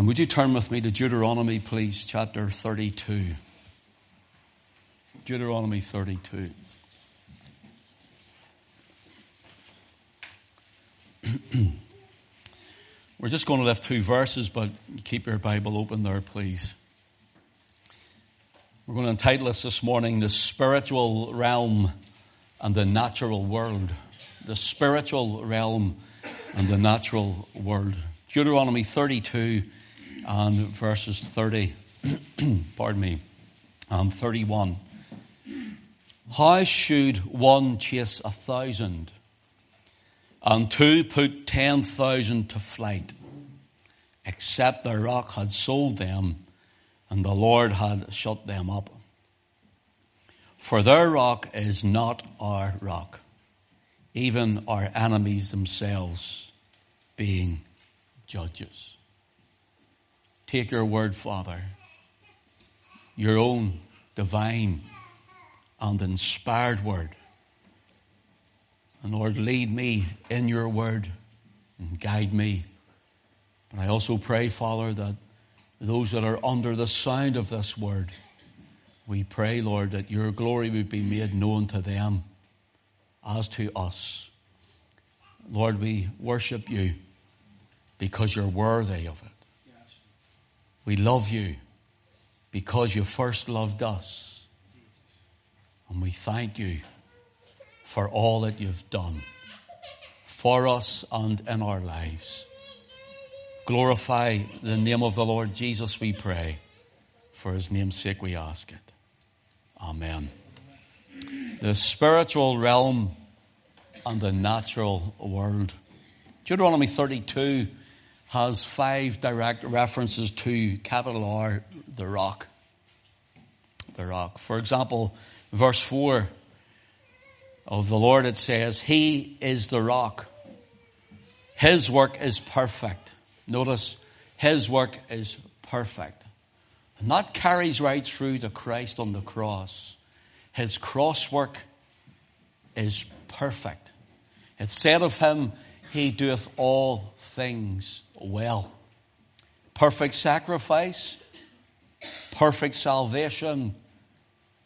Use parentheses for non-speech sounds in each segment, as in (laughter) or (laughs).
And would you turn with me to Deuteronomy, please, chapter 32. Deuteronomy 32. (clears throat) We're just going to lift two verses, but keep your Bible open there, please. We're going to entitle this this morning, The Spiritual Realm and the Natural World. The Spiritual Realm and the Natural World. Deuteronomy 32 and verses 30, (clears throat) pardon me, and 31. How should one chase a thousand and two put ten thousand to flight, except the rock had sold them and the Lord had shut them up? For their rock is not our rock, even our enemies themselves being judges. Take your word, Father, your own divine and inspired word. And Lord, lead me in your word and guide me. But I also pray, Father, that those that are under the sound of this word, we pray, Lord, that your glory would be made known to them as to us. Lord, we worship you because you're worthy of it. We love you because you first loved us. And we thank you for all that you've done for us and in our lives. Glorify the name of the Lord Jesus, we pray. For his name's sake, we ask it. Amen. The spiritual realm and the natural world. Deuteronomy 32 has five direct references to capital R, the rock. The rock. For example, verse 4 of the Lord, it says, He is the rock. His work is perfect. Notice, His work is perfect. And that carries right through to Christ on the cross. His cross work is perfect. It said of Him, He doeth all things well. Perfect sacrifice, perfect salvation,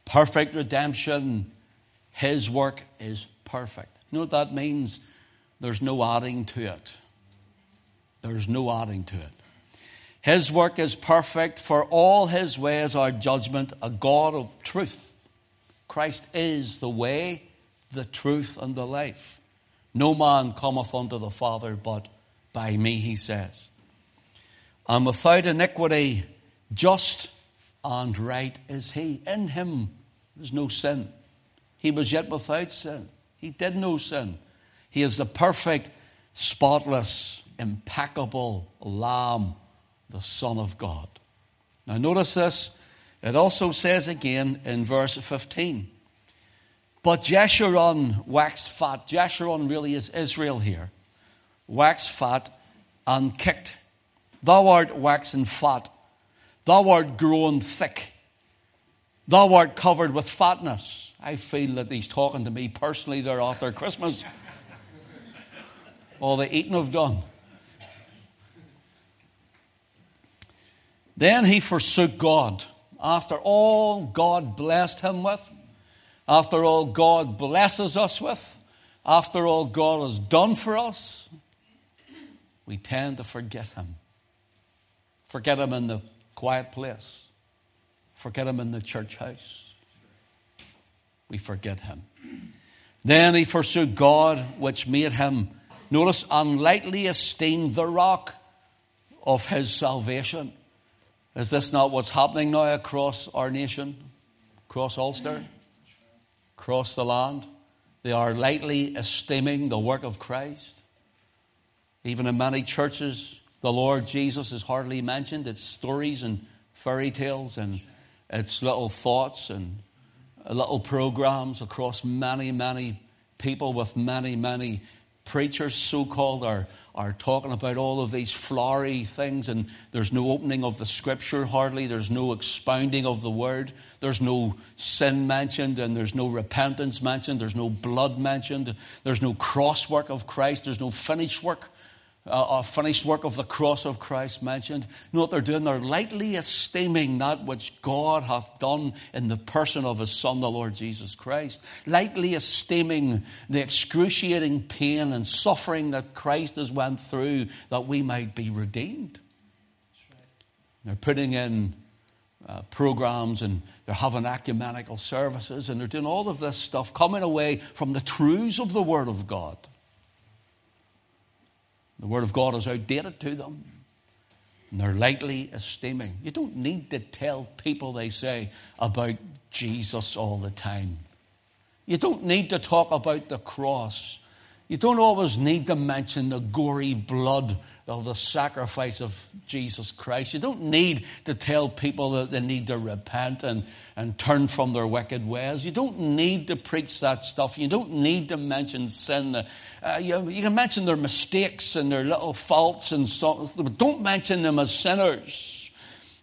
perfect redemption. His work is perfect. You know what that means? There's no adding to it. There's no adding to it. His work is perfect, for all his ways are judgment, a God of truth. Christ is the way, the truth, and the life. No man cometh unto the Father but by me, he says. And without iniquity, just and right is he. In him there's no sin. He was yet without sin. He did no sin. He is the perfect, spotless, impeccable Lamb, the Son of God. Now notice this. It also says again in verse 15. But Jeshurun waxed fat. Jeshurun really is Israel here. Waxed fat and kicked. Thou art waxen fat Thou art grown thick. Thou art covered with fatness. I feel that he's talking to me personally there after Christmas. All the eating I've done. Then he forsook God. After all God blessed him with, after all God blesses us with, after all God has done for us, we tend to forget him. Forget him in the quiet place. Forget him in the church house. We forget him. Then he forsook God, which made him, notice, unlightly esteemed the rock of his salvation. Is this not what's happening now across our nation, across Ulster, across the land? They are lightly esteeming the work of Christ. Even in many churches, the Lord Jesus is hardly mentioned. It's stories and fairy tales and it's little thoughts and little programs across many, many people with many, many preachers, so called, are, are talking about all of these flowery things, and there's no opening of the scripture hardly, there's no expounding of the word, there's no sin mentioned, and there's no repentance mentioned, there's no blood mentioned, there's no cross work of Christ, there's no finished work a finished work of the cross of Christ mentioned. You know what they're doing? They're lightly esteeming that which God hath done in the person of his Son, the Lord Jesus Christ. Lightly esteeming the excruciating pain and suffering that Christ has went through that we might be redeemed. They're putting in uh, programs and they're having ecumenical services and they're doing all of this stuff coming away from the truths of the Word of God. The Word of God is outdated to them. And they're lightly esteeming. You don't need to tell people, they say, about Jesus all the time. You don't need to talk about the cross. You don't always need to mention the gory blood of the sacrifice of Jesus Christ. You don't need to tell people that they need to repent and, and turn from their wicked ways. You don't need to preach that stuff. You don't need to mention sin. Uh, you, you, can mention their mistakes and their little faults and so, but don't mention them as sinners.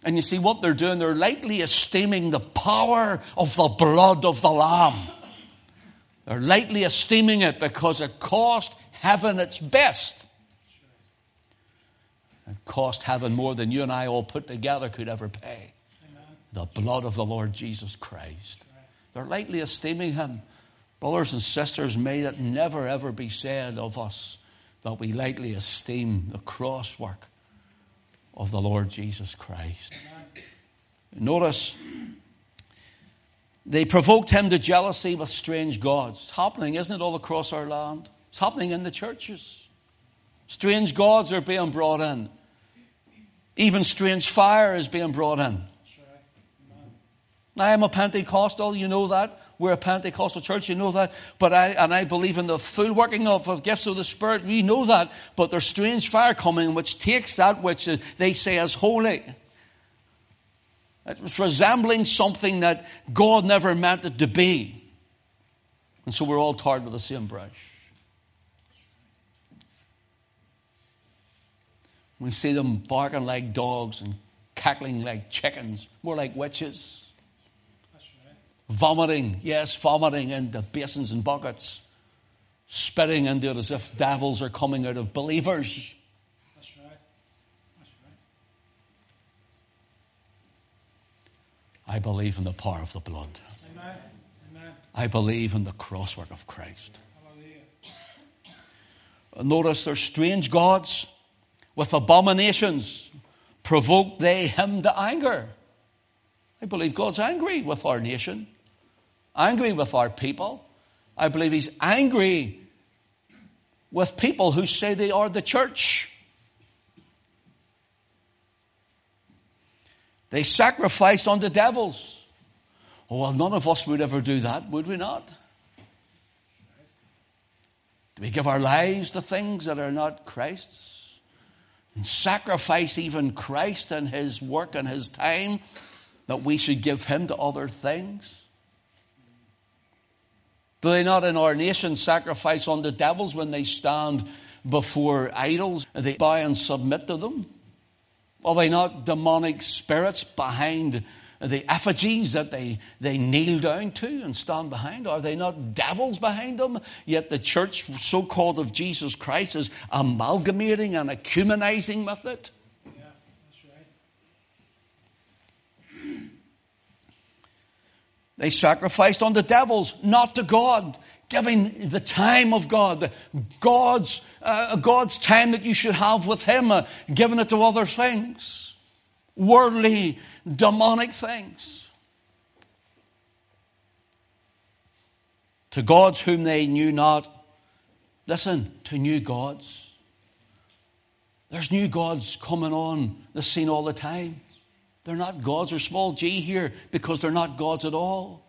And you see what they're doing? They're lightly esteeming the power of the blood of the Lamb. They're lightly esteeming it because it cost heaven its best. It cost heaven more than you and I all put together could ever pay. Amen. The blood of the Lord Jesus Christ. They're lightly esteeming him. Brothers and sisters, may it never ever be said of us that we lightly esteem the cross work of the Lord Jesus Christ. Notice they provoked him to jealousy with strange gods. It's happening, isn't it, all across our land? It's happening in the churches. Strange gods are being brought in. Even strange fire is being brought in. I'm a Pentecostal, you know that. We're a Pentecostal church, you know that. But I, and I believe in the full working of, of gifts of the Spirit, we know that. But there's strange fire coming which takes that which they say is holy it's resembling something that God never meant it to be. And so we're all tarred with the same brush. We see them barking like dogs and cackling like chickens, more like witches. Vomiting, yes, vomiting into basins and buckets, spitting into it as if devils are coming out of believers. I believe in the power of the blood. Amen. Amen. I believe in the crosswork of Christ. Hallelujah. Notice there's strange gods with abominations. Provoke they him to anger. I believe God's angry with our nation, angry with our people. I believe He's angry with people who say they are the church. They sacrificed unto devils. Oh, well, none of us would ever do that, would we not? Do we give our lives to things that are not Christ's? And sacrifice even Christ and His work and His time that we should give Him to other things? Do they not in our nation sacrifice unto devils when they stand before idols? They bow and submit to them? Are they not demonic spirits behind the effigies that they, they kneel down to and stand behind? Are they not devils behind them? Yet the church, so called of Jesus Christ, is amalgamating and ecumenizing with it. They sacrificed on the devils, not to God giving the time of God, God's, uh, God's time that you should have with Him, uh, giving it to other things, worldly, demonic things. To gods whom they knew not. Listen, to new gods. There's new gods coming on the scene all the time. They're not gods or small g here because they're not gods at all.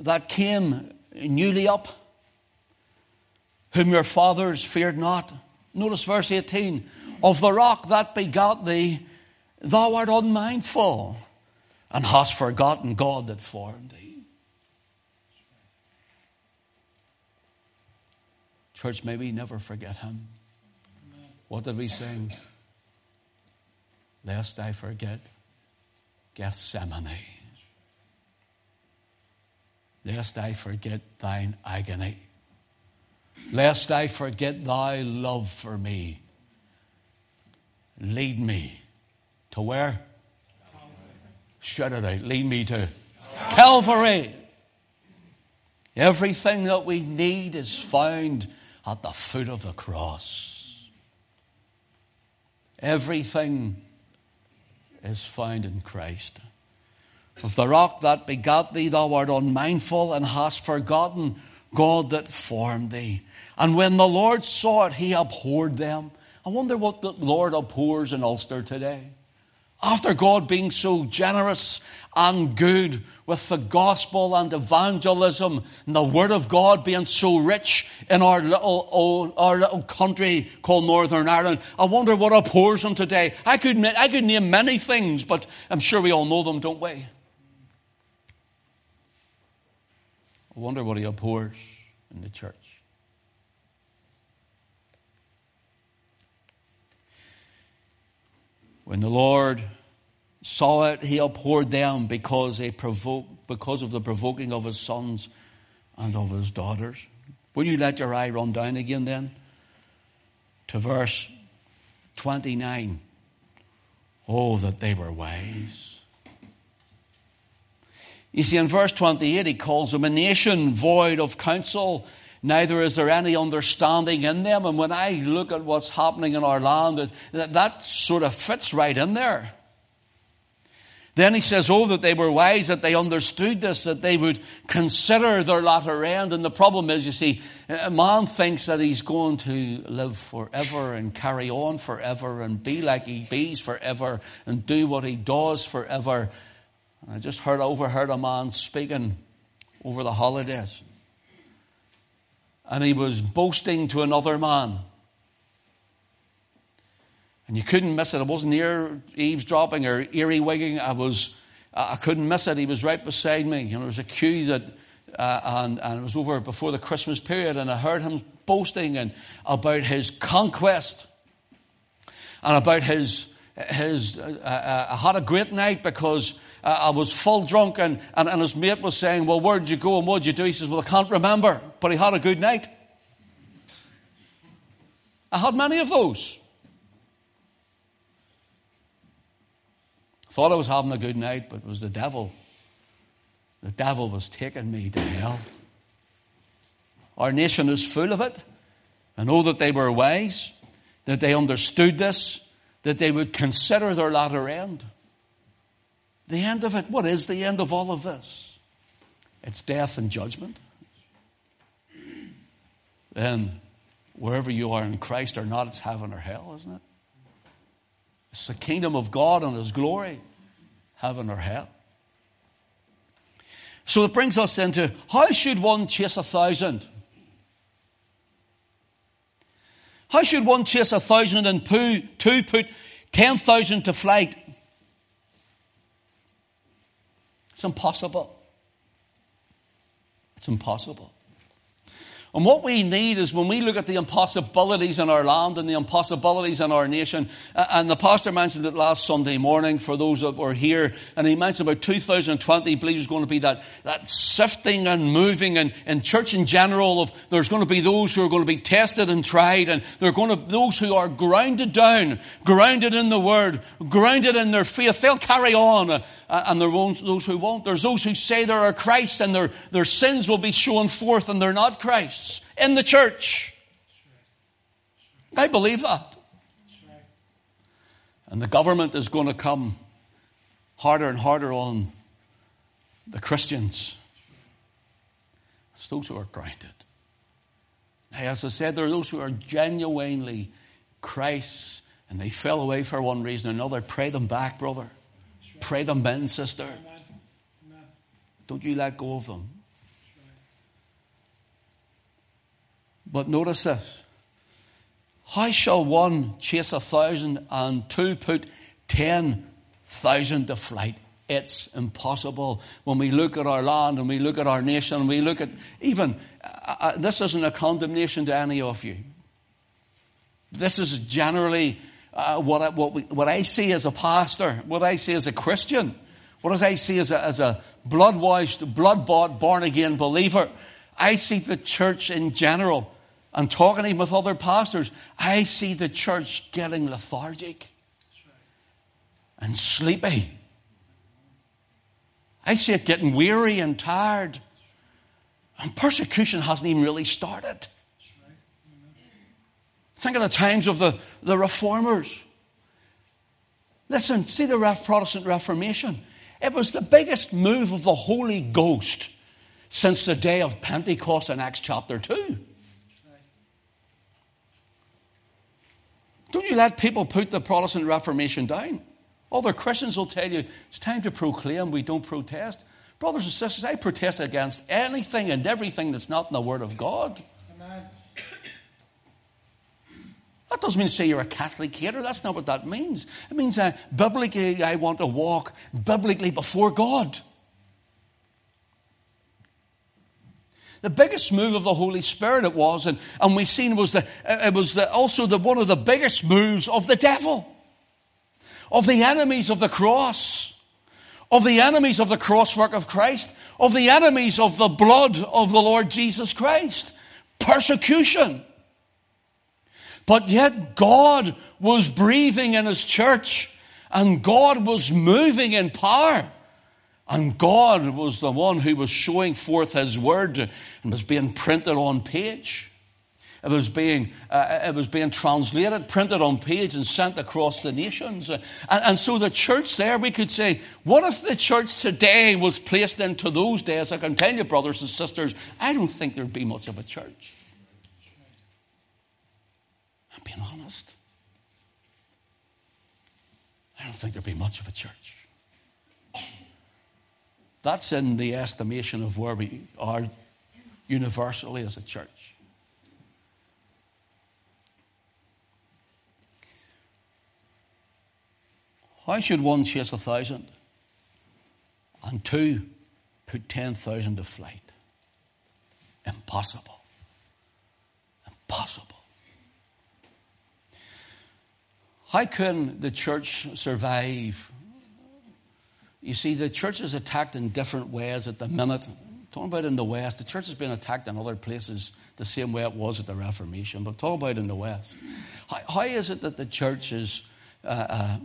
That came newly up, whom your fathers feared not. Notice verse 18 Of the rock that begot thee, thou art unmindful, and hast forgotten God that formed thee. Church, may we never forget him. What did we sing? Lest I forget Gethsemane lest I forget thine agony. lest I forget thy love for me. Lead me to where? Shout it out. Lead me to Calvary. Everything that we need is found at the foot of the cross. Everything is found in Christ. Of the rock that begat thee, thou art unmindful and hast forgotten God that formed thee. And when the Lord saw it, he abhorred them. I wonder what the Lord abhors in Ulster today. After God being so generous and good with the gospel and evangelism and the word of God being so rich in our little, our little country called Northern Ireland, I wonder what abhors him today. I could, I could name many things, but I'm sure we all know them, don't we? I wonder what he abhors in the church. When the Lord saw it, he abhorred them because, they because of the provoking of his sons and of his daughters. Will you let your eye run down again then to verse 29? Oh, that they were wise. You see, in verse 28, he calls them a nation void of counsel neither is there any understanding in them. And when I look at what's happening in our land, that, that sort of fits right in there. Then he says, Oh, that they were wise, that they understood this, that they would consider their latter end. And the problem is, you see, a man thinks that he's going to live forever and carry on forever and be like he bees forever and do what he does forever. I just heard, overheard a man speaking over the holidays and he was boasting to another man. And you couldn't miss it. I wasn't ear eavesdropping or eary wigging. I was, I couldn't miss it. He was right beside me. You know, there was a queue that, uh, and, and it was over before the Christmas period, and I heard him boasting and about his conquest and about his his, uh, uh, I had a great night because uh, I was full drunk and, and, and his mate was saying, well, where did you go and what did you do? He says, well, I can't remember, but he had a good night. I had many of those. Thought I was having a good night, but it was the devil. The devil was taking me to hell. Our nation is full of it. I know that they were wise, that they understood this, that they would consider their latter end. The end of it, what is the end of all of this? It's death and judgment. Then, wherever you are in Christ or not, it's heaven or hell, isn't it? It's the kingdom of God and His glory, heaven or hell. So it brings us into how should one chase a thousand? How should one chase a thousand and two put ten thousand to flight? It's impossible. It's impossible. And what we need is when we look at the impossibilities in our land and the impossibilities in our nation, and the pastor mentioned it last Sunday morning for those that were here, and he mentioned about 2020, he believes is going to be that, that sifting and moving and in church in general of there's going to be those who are going to be tested and tried, and there are going to those who are grounded down, grounded in the word, grounded in their faith. They'll carry on Uh, and there are those who won't. There's those who say they are Christ and their, their sins will be shown forth and they're not Christ's in the church. I believe that. And the government is going to come harder and harder on the Christians. It's those who are grounded. As I said, there are those who are genuinely Christ and they fell away for one reason or another. Pray them back, brother. Pray them in, sister. Don't you let go of them. But notice this. How shall one chase a thousand and two put ten thousand to flight? It's impossible. When we look at our land and we look at our nation, we look at even, uh, uh, this isn't a condemnation to any of you. This is generally uh, what, I, what, we, what I see as a pastor, what I see as a Christian, what I see as a, as a blood washed, blood bought, born again believer. I see the church in general and talking with other pastors, I see the church getting lethargic and sleepy. I see it getting weary and tired. And persecution hasn't even really started. Think of the times of the, the reformers. Listen, see the Protestant Reformation. It was the biggest move of the Holy Ghost since the day of Pentecost in Acts chapter 2. Don't you let people put the Protestant Reformation down. Other Christians will tell you it's time to proclaim, we don't protest. Brothers and sisters, I protest against anything and everything that's not in the Word of God. Amen. That doesn't mean to say you're a Catholic hater. That's not what that means. It means uh, biblically, I want to walk biblically before God. The biggest move of the Holy Spirit it was, and, and we've seen was the, it was the, also the, one of the biggest moves of the devil, of the enemies of the cross, of the enemies of the crosswork of Christ, of the enemies of the blood of the Lord Jesus Christ. Persecution. But yet God was breathing in His church and God was moving in power. And God was the one who was showing forth His word and was being printed on page. It was being, uh, it was being translated, printed on page, and sent across the nations. And, and, so the church there, we could say, what if the church today was placed into those days? I can tell you, brothers and sisters, I don't think there'd be much of a church. I'm being honest. I don't think there'd be much of a church. That's in the estimation of where we are universally as a church. Why should one chase a thousand and two put 10,000 to flight? Impossible. Impossible. How can the church survive? You see, the church is attacked in different ways at the minute. Talking about in the West, the church has been attacked in other places the same way it was at the Reformation, but talk about in the West. How, how is it that the church is, uh, uh,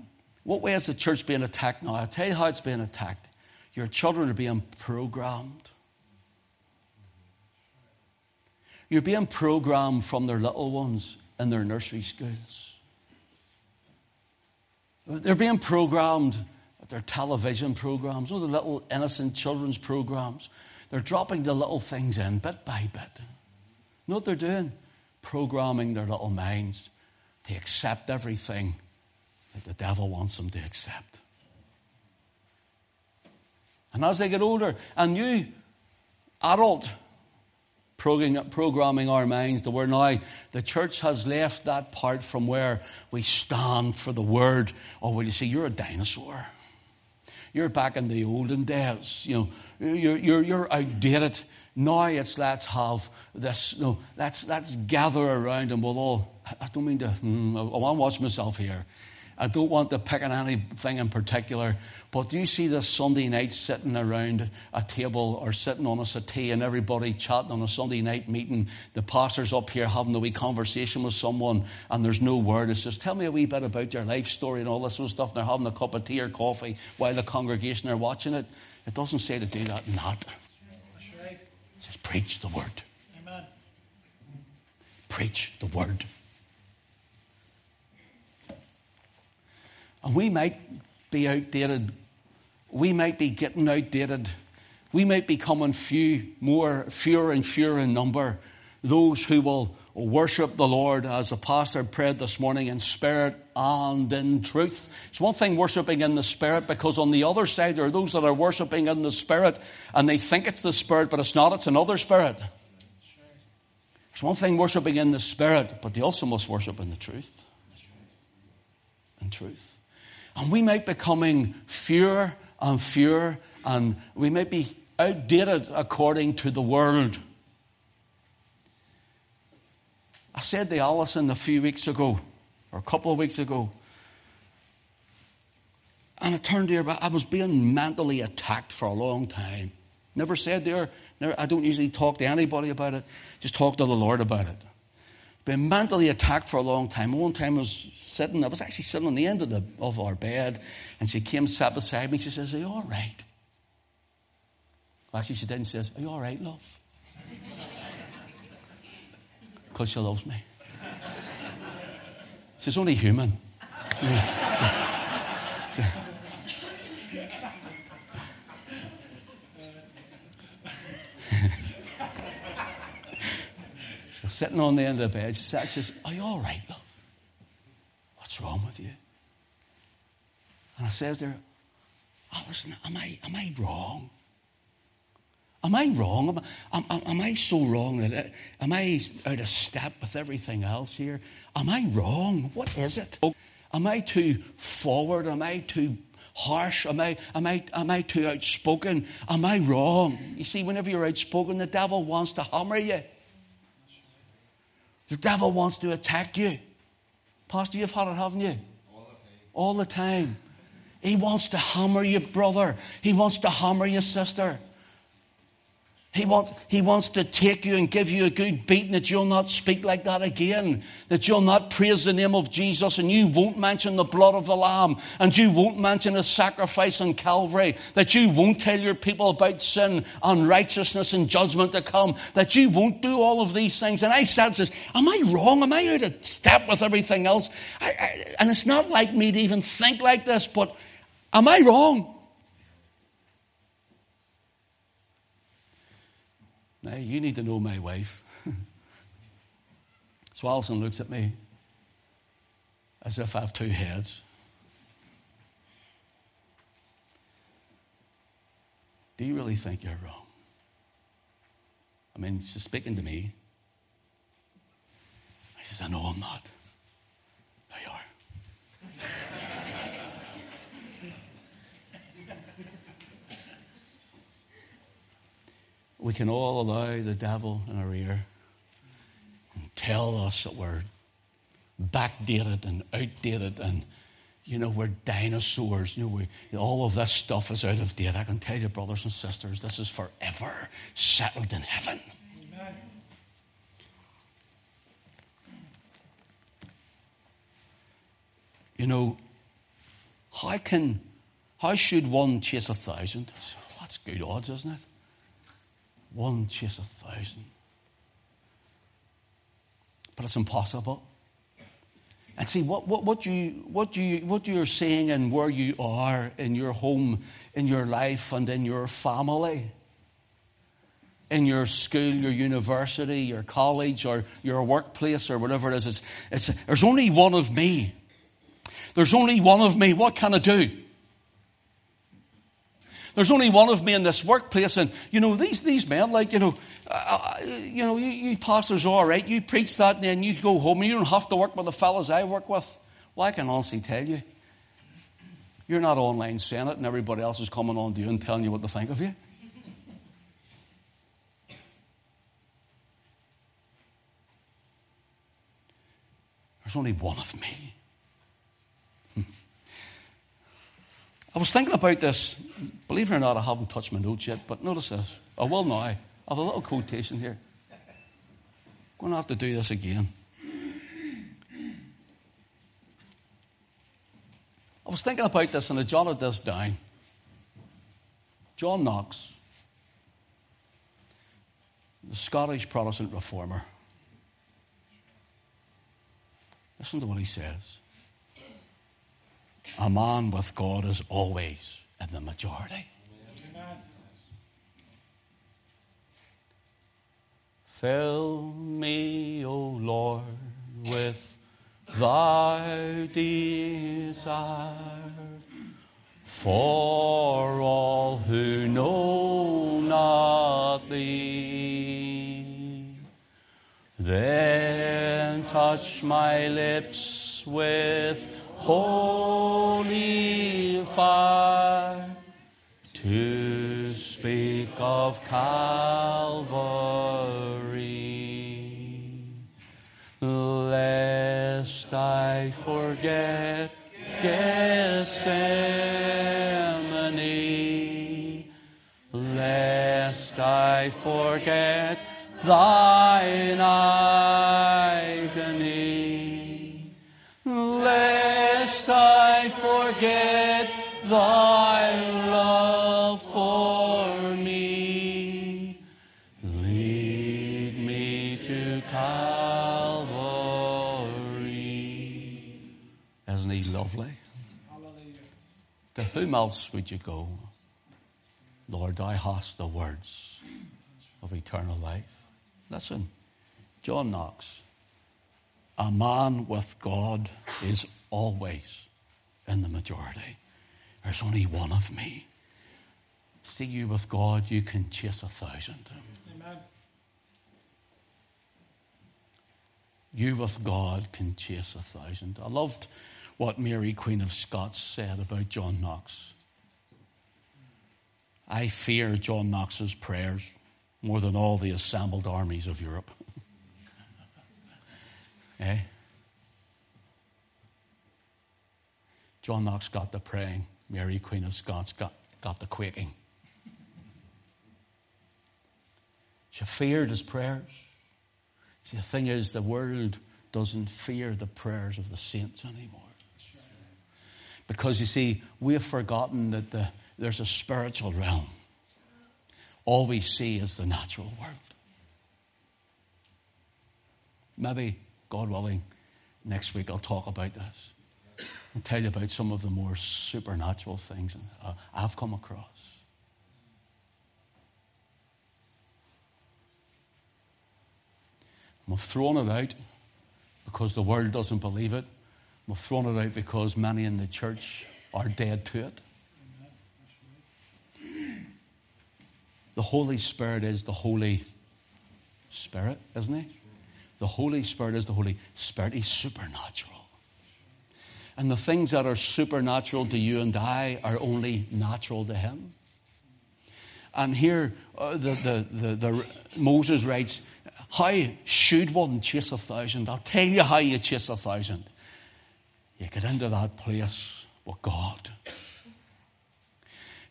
what way is the church being attacked now? I'll tell you how it's being attacked. Your children are being programmed. You're being programmed from their little ones in their nursery schools. They're being programmed at their television programs, all the little innocent children's programs. They're dropping the little things in bit by bit. You know what they're doing? Programming their little minds to accept everything that the devil wants them to accept. And as they get older, and you, adult, programming our minds to where now the church has left that part from where we stand for the word. Or oh, will you say, you're a dinosaur? You're back in the olden days. You know, you're, you're, you're outdated. Now it's let's have this, you know, let's, let's gather around and we'll all, I don't mean to, hmm, I want to watch myself here. I don't want to pick on anything in particular, but do you see this Sunday night sitting around a table or sitting on a settee and everybody chatting on a Sunday night meeting? The pastor's up here having a wee conversation with someone and there's no word. It says, Tell me a wee bit about your life story and all this sort of stuff. And they're having a cup of tea or coffee while the congregation are watching it. It doesn't say to do that, not. It says, Preach the word. Amen. Preach the word. And we might be outdated. We might be getting outdated. We might be becoming few, more, fewer and fewer in number. Those who will worship the Lord, as the pastor prayed this morning, in spirit and in truth. It's one thing worshiping in the spirit, because on the other side, there are those that are worshiping in the spirit, and they think it's the spirit, but it's not, it's another spirit. It's one thing worshiping in the spirit, but they also must worship in the truth. In truth. And we might be coming fewer and fewer, and we might be outdated according to the world. I said to Alison a few weeks ago, or a couple of weeks ago, and I turned to her, I was being mentally attacked for a long time. Never said to her, I don't usually talk to anybody about it, just talk to the Lord about it. Been mentally attacked for a long time. One time I was sitting, I was actually sitting on the end of, the, of our bed, and she came, sat beside me. She says, Are you all right? Well, actually, she didn't. She says, Are you all right, love? (laughs) Because she loves me. She's only human. (laughs) sitting on the end of the bed. She says, Are you all right, love? What's wrong with you? And I says there, Oh, listen, am I, am I wrong? Am I wrong? Am, am, am I so wrong that it, am I out of step with everything else here? Am I wrong? What is it? Oh. Am I too forward? Am I too harsh? Am I, am I, am I too outspoken? Am I wrong? You see, whenever you're outspoken, the devil wants to hammer you. The devil wants to attack you. Pastor, you've had it, haven't you? All the time. He wants to hammer you, brother. He wants to hammer you, sister. He wants, he wants to take you and give you a good beating that you'll not speak like that again, that you'll not praise the name of Jesus and you won't mention the blood of the Lamb and you won't mention his sacrifice on Calvary, that you won't tell your people about sin, unrighteousness, and judgment to come, that you won't do all of these things. And I said, this, Am I wrong? Am I out of step with everything else? I, I, and it's not like me to even think like this, but am I wrong? Now, you need to know my wife. (laughs) so Alison looks at me as if I have two heads. Do you really think you're wrong? I mean, she's speaking to me. He says, I know I'm not. There you are. We can all allow the devil in our ear and tell us that we're backdated and outdated and you know we're dinosaurs. You know we, all of this stuff is out of date. I can tell you brothers and sisters this is forever settled in heaven. Amen. you know how can how should one chase a thousand? That's good odds isn't it one chase a thousand. But it's impossible. And see what, what, what you what you what you're saying and where you are in your home, in your life, and in your family, in your school, your university, your college, or your workplace, or whatever it is. It's, it's, there's only one of me. There's only one of me. What can I do? There's only one of me in this workplace, and you know these these men, like you know, uh, uh, you know, you, you pastors all right. You preach that, and then you go home, and you don't have to work with the fellas I work with. Well, I can honestly tell you, you're not online saying it, and everybody else is coming on to you and telling you what to think of you. There's only one of me. I was thinking about this. Believe it or not, I haven't touched my notes yet, but notice this. I will now. I have a little quotation here. I'm going to have to do this again. I was thinking about this and I jotted this down. John Knox, the Scottish Protestant reformer. Listen to what he says a man with God is always in the majority. Fill me, O Lord, with thy desire for all who know not thee. Then touch my lips with holy fire to speak of Calvary, lest I forget Gethsemane, lest I forget thine agony Else would you go? Lord, thou hast the words of eternal life. Listen, John Knox, a man with God is always in the majority. There's only one of me. See you with God, you can chase a thousand. Amen. You with God can chase a thousand. I loved what Mary, Queen of Scots, said about John Knox. I fear John Knox's prayers more than all the assembled armies of Europe. (laughs) eh? John Knox got the praying, Mary, Queen of Scots, got, got the quaking. She feared his prayers. See, the thing is, the world doesn't fear the prayers of the saints anymore. Because you see, we have forgotten that the, there's a spiritual realm. All we see is the natural world. Maybe, God willing, next week I'll talk about this and tell you about some of the more supernatural things uh, I've come across. I've thrown it out because the world doesn't believe it. I've thrown it out because many in the church are dead to it. The Holy Spirit is the Holy Spirit, isn't he? The Holy Spirit is the Holy Spirit. He's supernatural. And the things that are supernatural to you and I are only natural to him. And here, uh, the, the, the, the, Moses writes, How should one chase a thousand? I'll tell you how you chase a thousand. You get into that place with God.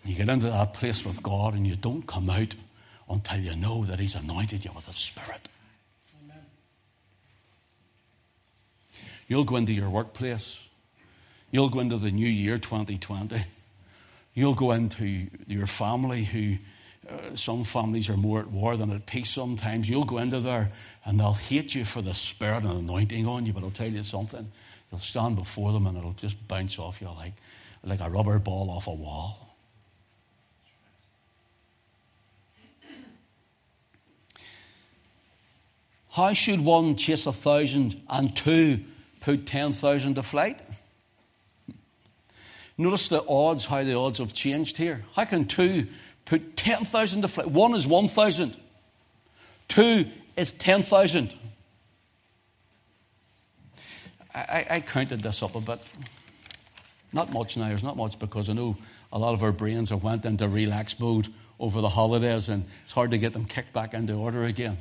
You get into that place with God and you don't come out until you know that He's anointed you with the Spirit. Amen. You'll go into your workplace. You'll go into the new year 2020. You'll go into your family who uh, some families are more at war than at peace sometimes. You'll go into there and they'll hate you for the spirit and anointing on you, but I'll tell you something. You'll stand before them and it'll just bounce off you like, like a rubber ball off a wall. How should one chase a thousand and two put ten thousand to flight? Notice the odds, how the odds have changed here. How can two put 10,000 to flight? One is 1,000. Two is 10,000. I, I, counted this up a bit. Not much now, there's not much because I know a lot of our brains have went into relax mode over the holidays and it's hard to get them kicked back into order again.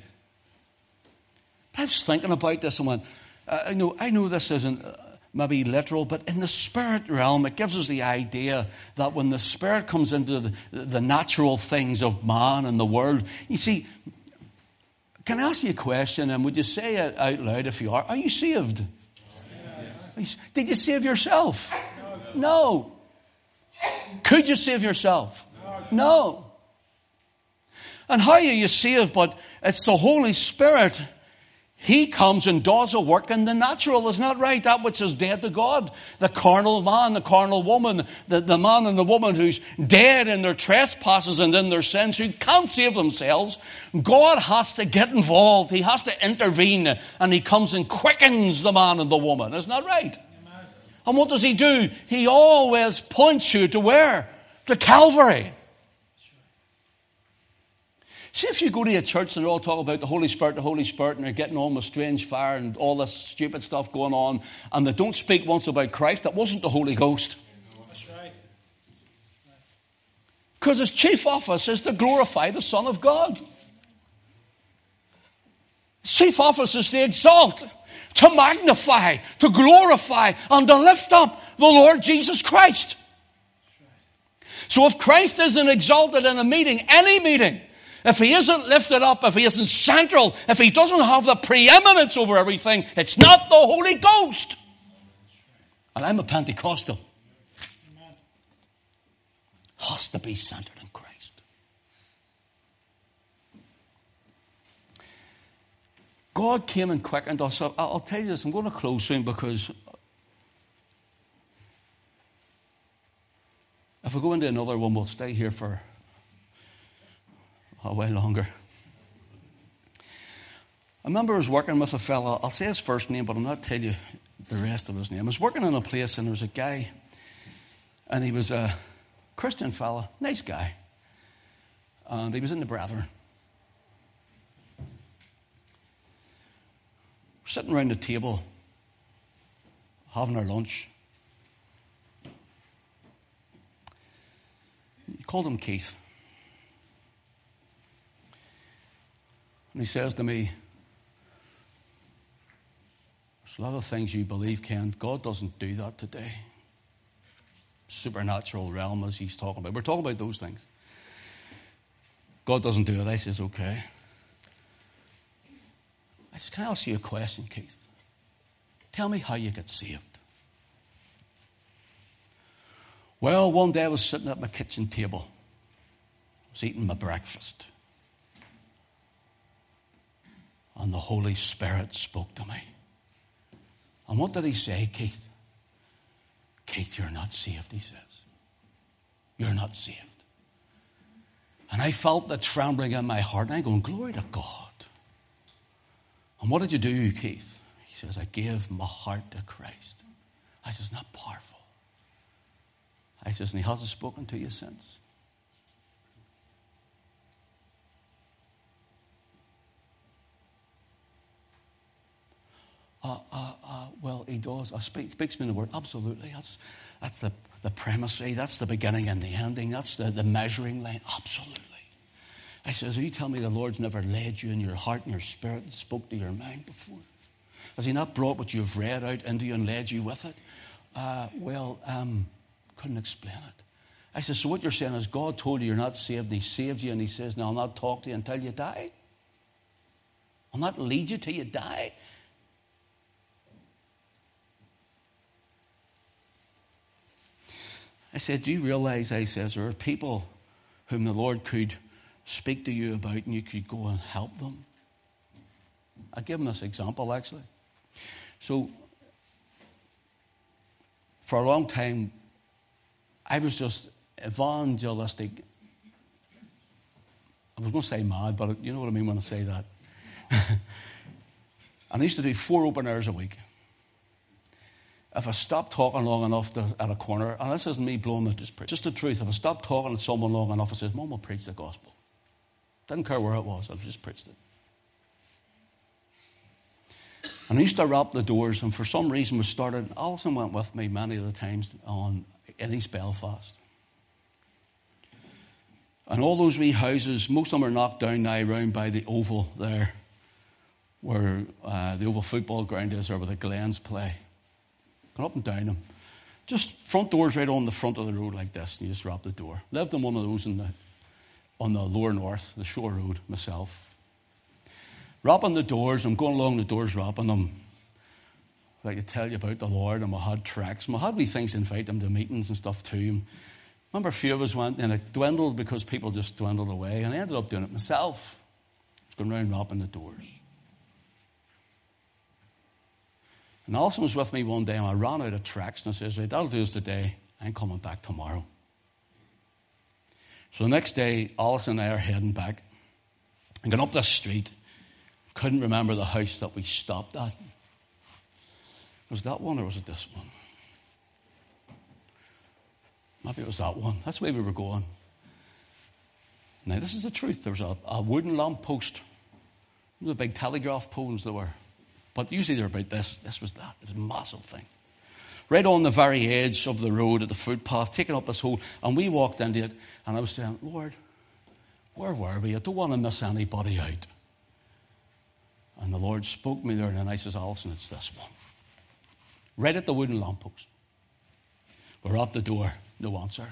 But I was thinking about this and went, I know, I know this isn't uh, maybe literal, but in the spirit realm, it gives us the idea that when the spirit comes into the, the natural things of man and the world, you see, can I ask you a question and would you say it out loud if you are? Are you saved? Did you save yourself? No. Could you save yourself? No. And how are you saved? But it's the Holy Spirit he comes and does a work in the natural. Isn't that right? That which is dead to God. The carnal man, the carnal woman, the, the man and the woman who's dead in their trespasses and in their sins, who can't save themselves. God has to get involved. He has to intervene and he comes and quickens the man and the woman. Isn't that right? Amen. And what does he do? He always points you to where? To Calvary. See, if you go to a church and they're all talking about the Holy Spirit, the Holy Spirit, and they're getting on with strange fire and all this stupid stuff going on, and they don't speak once about Christ, that wasn't the Holy Ghost. That's right. Because his chief office is to glorify the Son of God. His chief office is to exalt, to magnify, to glorify, and to lift up the Lord Jesus Christ. So if Christ isn't exalted in a meeting, any meeting, if he isn't lifted up, if he isn't central, if he doesn't have the preeminence over everything, it's not the Holy Ghost. And I'm a Pentecostal. Has to be centered in Christ. God came and quickened us. I'll tell you this, I'm going to close soon because if we go into another one, we'll stay here for a while longer. I remember I was working with a fellow, I'll say his first name, but I'll not tell you the rest of his name. I was working in a place and there was a guy, and he was a Christian fellow, nice guy. And he was in the brethren. sitting around the table, having our lunch. He called him Keith. And he says to me, There's a lot of things you believe, Ken. God doesn't do that today. Supernatural realm, as he's talking about. We're talking about those things. God doesn't do it. I says, Okay. I said, Can I ask you a question, Keith? Tell me how you get saved. Well, one day I was sitting at my kitchen table, I was eating my breakfast, and the Holy Spirit spoke to me. And what did he say, Keith? Keith, you're not saved, he says. You're not saved. And I felt the trembling in my heart, and I'm going, Glory to God. And what did you do, Keith? He says, I gave my heart to Christ. I says, not powerful. I says, and he hasn't spoken to you since. Uh, uh, well, he does. I speak, speaks me in the word. Absolutely. That's, that's the, the premise. That's the beginning and the ending. That's the, the measuring line. Absolutely. I says, Are you telling me the Lord's never led you in your heart and your spirit and spoke to your mind before? Has He not brought what you've read out into you and led you with it? Uh, well, um, couldn't explain it. I said, So what you're saying is God told you you're not saved, and He saved you, and He says, No, I'll not talk to you until you die. I'll not lead you till you die. I said, Do you realize, I says, there are people whom the Lord could speak to you about and you could go and help them. I'll give them this example actually. So, for a long time, I was just evangelistic. I was going to say mad, but you know what I mean when I say that. (laughs) I used to do four open airs a week. If I stopped talking long enough to, at a corner, and this isn't me blowing the just, just the truth, if I stopped talking to someone long enough, I said, Mom will preach the gospel. Didn't care where it was, I just preached it. And I used to rap the doors, and for some reason we started, Alison went with me many of the times on in East Belfast. And all those wee houses, most of them are knocked down now round by the oval there, where uh, the oval football ground is, or where the Glens play. Going up and down them. Just front doors right on the front of the road like this, and you just rap the door. Lived in one of those in the on the lower north, the shore road, myself. Rapping the doors, I'm going along the doors, rapping them. Like to tell you about the Lord, and we had tracks. And we had wee things invite them to meetings and stuff too. Remember, a few of us went, and it dwindled because people just dwindled away. And I ended up doing it myself. I going around rapping the doors. And Alison was with me one day, and I ran out of tracks, and I says, Right, that'll do us today. I'm coming back tomorrow. So the next day, Alison and I are heading back and going up this street. Couldn't remember the house that we stopped at. Was that one or was it this one? Maybe it was that one. That's where we were going. Now, this is the truth. There was a, a wooden lamp post. The big telegraph poles there were. But usually they're about this. This was that. It was a massive thing right on the very edge of the road at the footpath, taking up this hole. And we walked into it, and I was saying, Lord, where were we? I don't want to miss anybody out. And the Lord spoke me there, and I says, Alison, it's this one. Right at the wooden lamppost. We're at the door, no answer.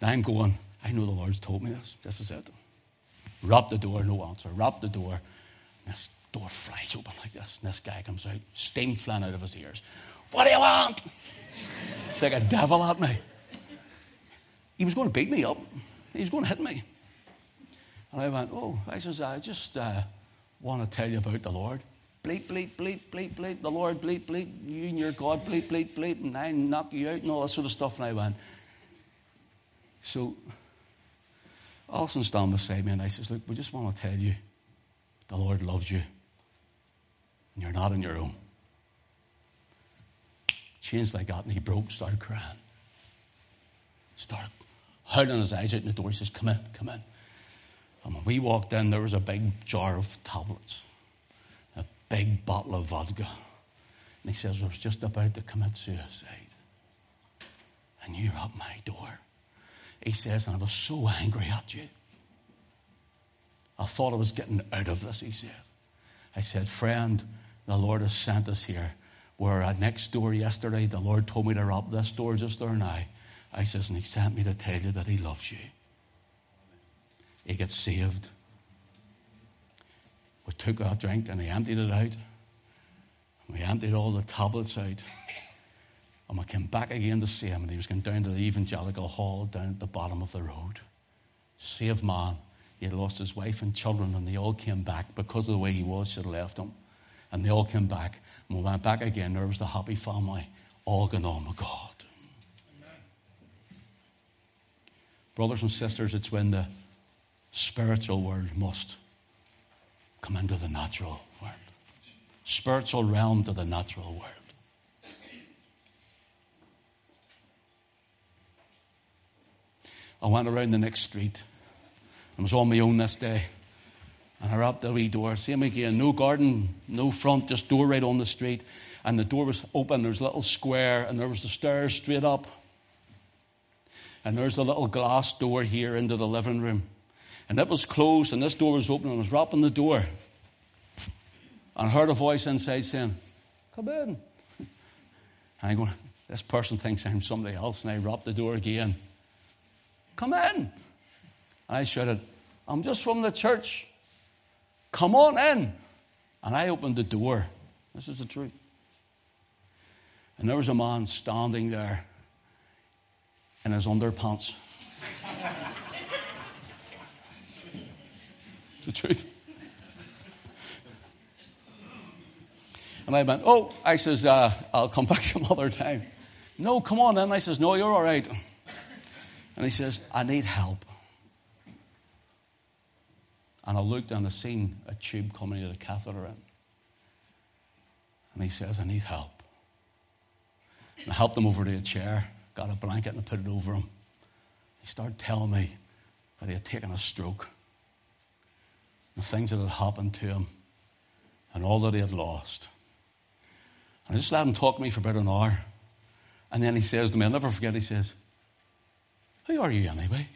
Now I'm going, I know the Lord's told me this. This is it. Rap the door, no answer. Rap the door. This door flies open like this. And this guy comes out, steam flying out of his ears. What do you want? It's like a devil at me. he was going to beat me up. He was going to hit me. And I went, oh, I says, I just uh, want to tell you about the Lord. Bleep, bleep, bleep, bleep, bleep, the Lord, bleep, bleep, you and your God, bleep, bleep, bleep, and I knock you out and all that sort of stuff. And I went, so Alison stand beside me and I says, look, we just want to tell you the Lord loves you and you're not on your own. Changed like that and he broke, started crying. Started howling his eyes out in the door. He says, come in, come in. And when we walked in, there was a big jar of tablets, a big bottle of vodka. And he says, I was just about to commit suicide. And you're at my door. He says, and I was so angry at you. I thought I was getting out of this, he said. I said, friend, the Lord has sent us here. We're at next door yesterday. The Lord told me to rob this door just there now. I says, and he sent me to tell you that he loves you he gets saved. We took our drink and he emptied it out. We emptied all the tablets out. And we came back again to see him, and he was going down to the evangelical hall down at the bottom of the road. Saved man. He had lost his wife and children, and they all came back because of the way he was, should have left him. And they all came back. And we went back again. There was the happy family, all going on with God. Amen. Brothers and sisters, it's when the spiritual world must come into the natural world. Spiritual realm to the natural world. I went around the next street. I was on my own this day. And I rapped the wee door. Same again. No garden, no front, just door right on the street. And the door was open. There's a little square, and there was the stairs straight up. And there's a little glass door here into the living room. And it was closed, and this door was open, and I was rapping the door. And I heard a voice inside saying, Come in. And I go, This person thinks I'm somebody else. And I rapped the door again. Come in. And I shouted, I'm just from the church. Come on in. And I opened the door. This is the truth. And there was a man standing there in his underpants. (laughs) It's the truth. And I went, Oh, I says, uh, I'll come (laughs) back some other time. No, come on then. I says, No, you're all right. And he says, I need help. And I looked and I seen a tube coming out of the catheter in. And he says, I need help. And I helped him over to a chair, got a blanket and I put it over him. He started telling me that he had taken a stroke the things that had happened to him and all that he had lost. And I just let him talk to me for about an hour. And then he says to me, I'll never forget, he says, Who are you anyway?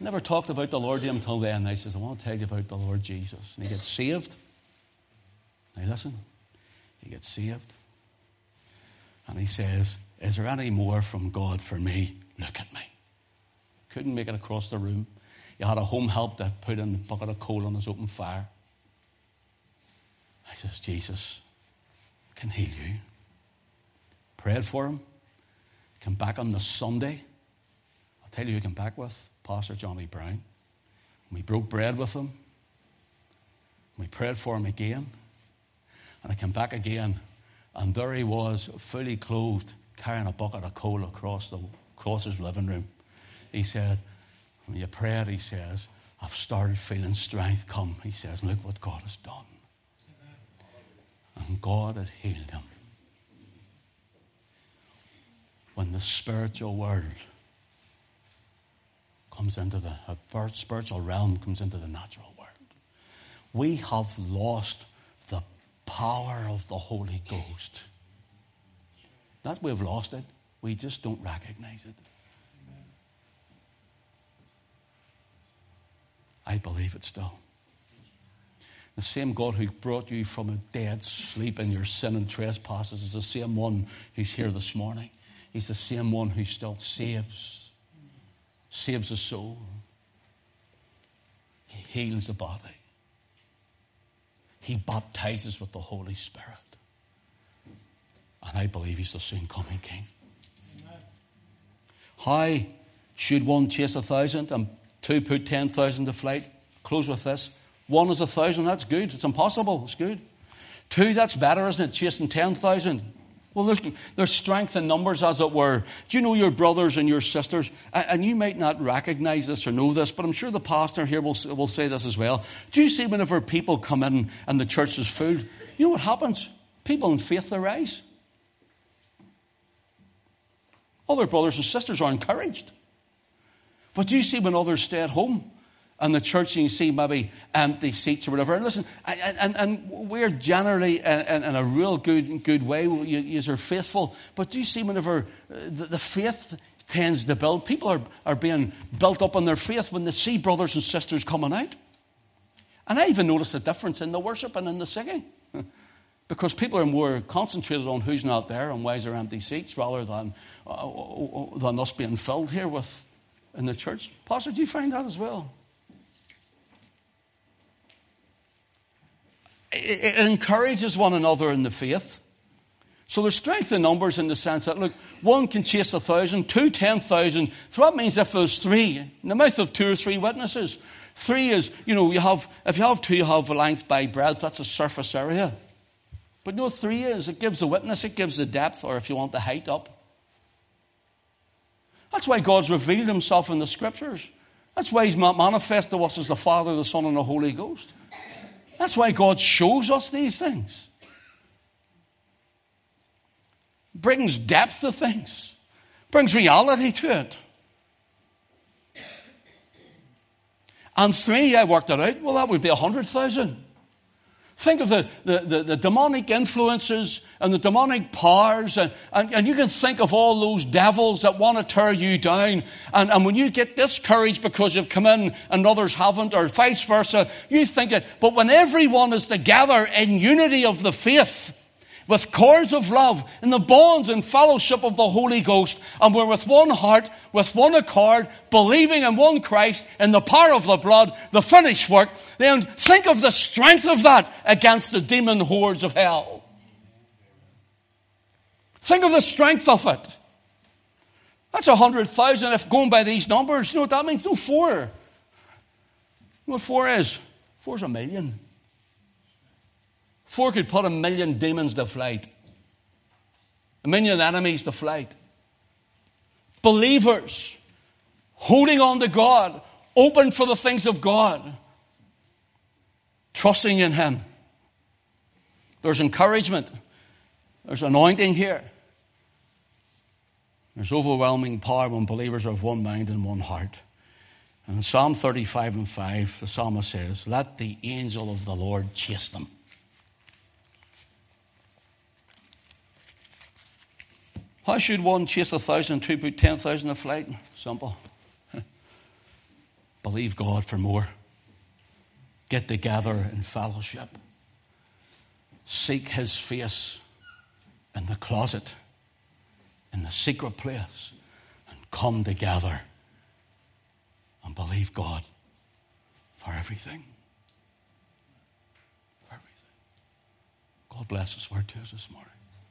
Never talked about the Lord to him until then. I says, I want to tell you about the Lord Jesus. And he gets saved. Now listen, he gets saved. And he says, Is there any more from God for me? Look at me. Couldn't make it across the room. He had a home help that put in a bucket of coal on his open fire. I says, Jesus can heal you. Prayed for him. Came back on the Sunday. I'll tell you who he came back with Pastor Johnny Brown. We broke bread with him. We prayed for him again. And I came back again, and there he was, fully clothed, carrying a bucket of coal across, the, across his living room. He said, when you pray, he says, I've started feeling strength come. He says, look what God has done. And God had healed him. When the spiritual world comes into the spiritual realm comes into the natural world, we have lost the power of the Holy Ghost. Not we've lost it, we just don't recognize it. I believe it still. The same God who brought you from a dead sleep in your sin and trespasses is the same one who's here this morning. He's the same one who still saves, saves the soul. He heals the body. He baptizes with the Holy Spirit. And I believe he's the soon coming King. How should one chase a thousand and two put ten thousand to flight? Close with this. One is a thousand, that's good. It's impossible, it's good. Two, that's better, isn't it? Chasing ten thousand. Well, there's, there's strength in numbers, as it were. Do you know your brothers and your sisters? And you might not recognize this or know this, but I'm sure the pastor here will, will say this as well. Do you see whenever people come in and the church is full, you know what happens? People in faith arise. Other brothers and sisters are encouraged. But do you see when others stay at home? And the church and you see maybe empty seats or whatever. And listen, and, and, and we're generally in, in, in, a real good, good way. You, you are faithful. But do you see whenever uh, the, the faith tends to build, people are, are being built up in their faith when they see brothers and sisters coming out. And I even noticed a difference in the worship and in the singing. (laughs) Because people are more concentrated on who's not there and why there empty seats rather than, uh, uh, uh than us being filled here with in the church. Pastor, do you find that as well? It encourages one another in the faith. So there's strength in numbers in the sense that, look, one can chase a thousand, two, ten thousand. So that means if there's three, in the mouth of two or three witnesses, three is, you know, you have, if you have two, you have length by breadth, that's a surface area. But no, three is, it gives the witness, it gives the depth, or if you want the height up. That's why God's revealed himself in the scriptures. That's why he's manifested to us as the Father, the Son, and the Holy Ghost. That's why God shows us these things. Brings depth to things, brings reality to it. And three, I worked it out, well, that would be a hundred thousand. Think of the, the, the, the, demonic influences and the demonic powers, and, and, and, you can think of all those devils that want to tear you down. And, and when you get discouraged because you've come in and others haven't, or vice versa, you think it. But when everyone is together in unity of the faith, with cords of love, in the bonds and fellowship of the Holy Ghost, and we're with one heart, with one accord, believing in one Christ, in the power of the blood, the finished work, then think of the strength of that against the demon hordes of hell. Think of the strength of it. That's a hundred thousand if going by these numbers. You know what that means? No, four. You know what four is? Four's a million. Four could put a million demons to flight, a million enemies to flight. Believers holding on to God, open for the things of God, trusting in Him. There's encouragement, there's anointing here. There's overwhelming power when believers are of one mind and one heart. And in Psalm 35 and 5, the psalmist says, Let the angel of the Lord chase them. How should one chase a thousand two put ten thousand a flight? Simple. (laughs) Believe God for more. Get together in fellowship. Seek his face in the closet, in the secret place, and come together and believe God for everything. For everything. God bless us. word to us this morning.